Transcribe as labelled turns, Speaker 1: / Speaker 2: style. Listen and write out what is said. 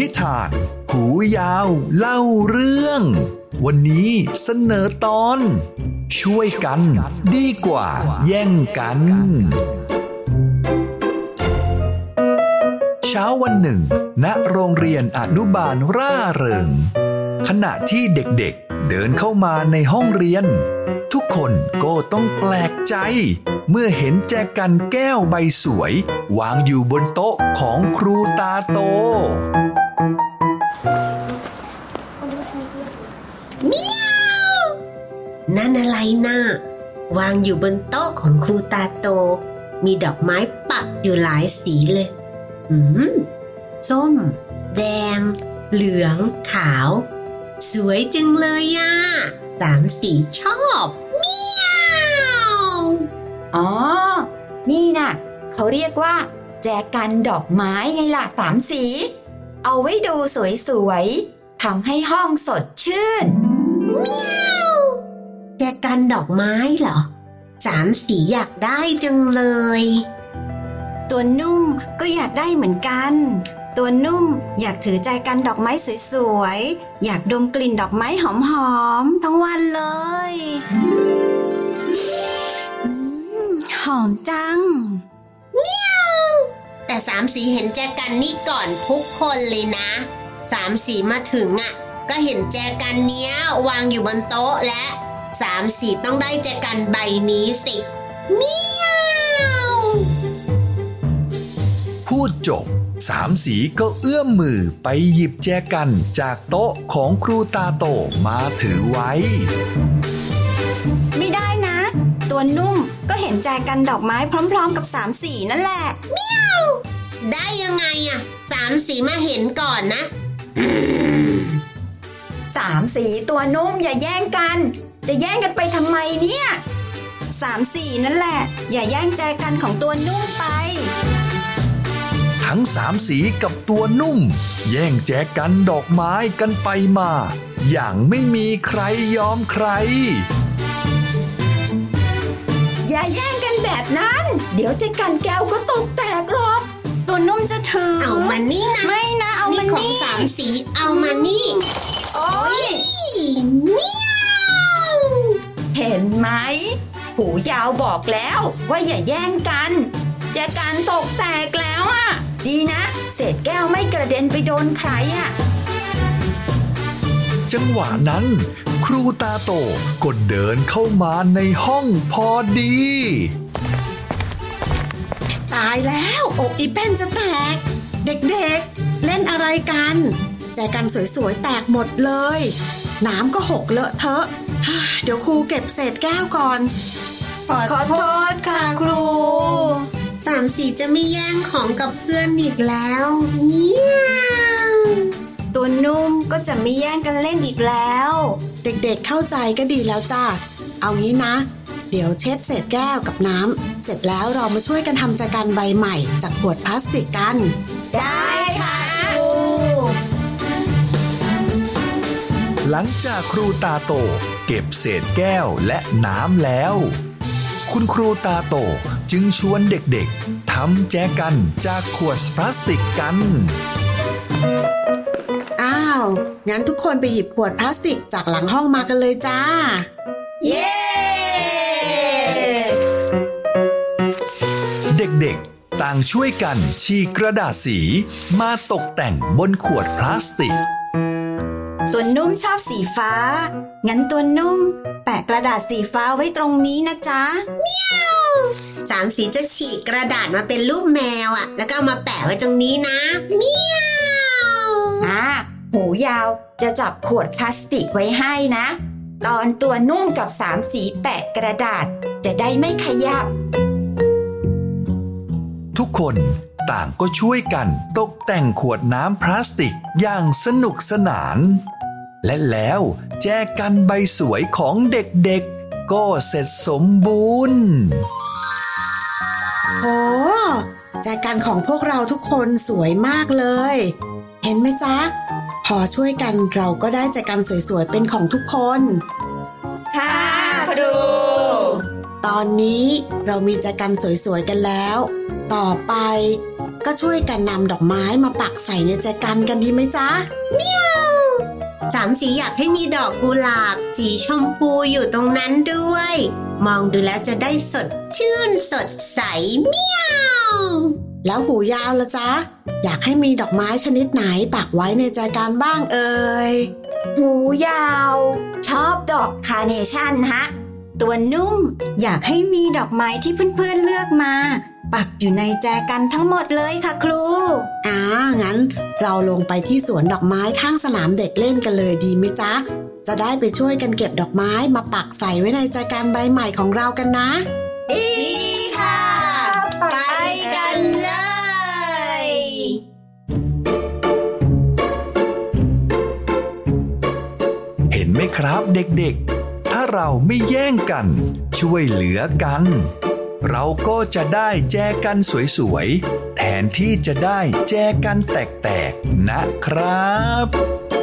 Speaker 1: นิทาน หูยาวเล่าเรื่อง วันนี้เสนอตอน ช่วยกันดีกว่าแย่งกัน เช้าวันหนึ่ง ณโรงเรียนอนุบาลร่าเริง ขณะที่เด็กๆ เดินเข้ามาในห้องเรียน ทุกคนก็ต้องแปลกใจ เมื่อเห็นแจกันแก้วใบสวย วางอยู่บนโต๊ะของครูตาโต
Speaker 2: นั่นอะไรนะ่ะวางอยู่บนโต๊ะของครูตาโต มีดอกไม้ปักอยู่หลายสีเลย อืม ส้ม แดง เหลือง ขาว สวยจังเลยอะ่ะสามสีชอบเมียว
Speaker 3: อ๋อ นี่น่ะ เขาเรียกว่า แจกันดอกไม้ไงล่ะสามสี เอาไว้ดูสวยๆทำให้ห้องสดชื่น
Speaker 2: แจกันดอกไม้เหรอสามสีอยากได้จังเลย
Speaker 3: ตัวนุ่มก็อยากได้เหมือนกัน ตัวนุ่มอยากถือใจกันดอกไม้สวยๆ อยากดมกลิ่นดอกไม้หอมๆ ทั้งวันเลยอืมหอมจัง
Speaker 2: แต่สามสีเห็นแจกันนี่ก่อนทุกคนเลยนะ สามสีมาถึงอะ่ะ ก็เห็นแจกันเนี้ยวางอยู่บนโต๊ะและสามสีต้องได้แจกันใบนี้สิเมียว
Speaker 1: พูดจบ สามสีก็เอื้อมมือไปหยิบแจกันจากโต๊ะของครูตาโตมาถือไว้
Speaker 3: ไม่ได้นะ ตัวนุ่มก็เห็นใจกันดอกไม้พร้อม ๆ กับสามสีนั่นแหละ
Speaker 2: ได้ยังไงอะ่ะสามสีมาเห็นก่อนนะ
Speaker 3: สามสีตัวนุ่มอย่าแย่งกัน จะแย่งกันไปทำไมเนี่ยสามสีนั่นแหละ อย่าแย่งใจกันของตัวนุ่มไป
Speaker 1: ทั้งสามสีกับตัวนุ่ม แย่งแจกันดอกไม้กันไปมา อย่างไม่มีใครยอมใคร
Speaker 3: อย่าแย่งกันแบบนั้น เดี๋ยวใจกันแก้วก็ตกแตกหรอก ตัวนุ่มจะถือ
Speaker 2: เอามานี่นะ
Speaker 3: ไม่นะเอามัน
Speaker 2: ของ
Speaker 3: นี่
Speaker 2: สามสีเอามานี่
Speaker 3: โอ๊ย
Speaker 2: เมียว
Speaker 3: เห็นไหม หูยาวบอกแล้วว่าอย่าแย่งกันแจกันตกแตกแล้วอะ ดีนะ เศษแก้วไม่กระเด็นไปโดนใครอะ
Speaker 1: จังหวะนั้น ครูตาโตก็เดินเข้ามาในห้องพอดี
Speaker 4: ตายแล้วอกอีแป้นจะแตก เด็กๆเล่นอะไรกัน แจกันสวยๆ แตกหมดเลย น้ำก็หกเลอะเทอะฮ่าเดี๋ยวครูเก็บเศษแก้วก่อน
Speaker 3: ขอโทษค่ะครู
Speaker 2: สามสีจะไม่แย่งของกับเพื่อนอีกแล้วเมียว
Speaker 3: ตัวนุ่มก็จะไม่แย่งกันเล่นอีกแล้ว
Speaker 4: เด็กๆเข้าใจก็ดีแล้วจ้าเอางี้นะ เดี๋ยวเช็ดเศษแก้วกับน้ำเสร็จแล้วเรามาช่วยกันทำแจกันใบใหม่ จากขวดพลาสติกกัน
Speaker 3: ได้ค่ะครู
Speaker 1: หลังจากครูตาโต เก็บเศษแก้วและน้ำแล้ว คุณครูตาโต จึงชวนเด็กๆทำแจกันจากขวดพลาสติกกัน
Speaker 4: อ้าว งั้นทุกคนไปหยิบขวดพลาสติกจากหลังห้องมากันเลยจ้า
Speaker 3: เย้
Speaker 1: เด็กๆ ต่างช่วยกันฉีกกระดาษสี มาตกแต่งบนขวดพลาสติก
Speaker 3: ตัวนุ่มชอบสีฟ้า งั้นตัวนุ่ม แปะกระดาษสีฟ้าไว้ตรงนี้นะจ๊ะ
Speaker 2: สามสีจะฉีกกระดาษมาเป็นรูปแมวอะ่ะ แล้วก็เอามาแปะไว้ตรงนี้นะเมียว
Speaker 3: อ่าหูยาวจะจับขวดพลาสติกไว้ให้นะ ตอนตัวนุ่มกับสามสีแปะกระดาษ จะได้ไม่ขยับ
Speaker 1: ทุกคนต่างก็ช่วยกันตกแต่งขวดน้ำพลาสติกอย่างสนุกสนาน และแล้วแจกันใบสวยของเด็กๆ ก็เสร็จสมบูรณ์
Speaker 4: โหแจกันของพวกเราทุกคนสวยมากเลย เห็นไหมจ๊ะ พอช่วยกันเราก็ได้แจกันสวยๆเป็นของทุกคน
Speaker 3: ค่ะครู
Speaker 4: ตอนนี้เรามีแจกันสวยๆกันแล้ว ต่อไปก็ช่วยกันนำดอกไม้มาปักใส่ในแจกันกันดีไหมจ๊ะ
Speaker 2: สามสีอยากให้มีดอกกุหลาบ สีชมพูอยู่ตรงนั้นด้วย มองดูแล้วจะได้สดชื่นสดใสเมียว
Speaker 4: แล้วหูยาวละจ๊ะ อยากให้มีดอกไม้ชนิดไหนปักไว้ในแจกันบ้างเอ่ย
Speaker 3: หูยาว ชอบดอกคาร์เนชั่นฮะ ตัวนุ่มอยากให้มีดอกไม้ที่เพื่อนๆเลือกมา ปักอยู่ในแจกันทั้งหมดเลยค่ะครู
Speaker 4: อ่า งั้น เราลงไปที่สวนดอกไม้ข้างสนามเด็กเล่นกันเลยดีไหมจ๊ะ จะได้ไปช่วยกันเก็บดอกไม้มาปักใส่ไว้ในแจกันใบใหม่ของเรากันนะ
Speaker 3: ดีค่ะ
Speaker 2: ไปกันเลย
Speaker 1: เห็นไหมครับเด็กๆ ถ้าเราไม่แย่งกัน ช่วยเหลือกัน เราก็จะได้แจกันสวยๆ แทนที่จะได้แจกันแตกๆ นะครับ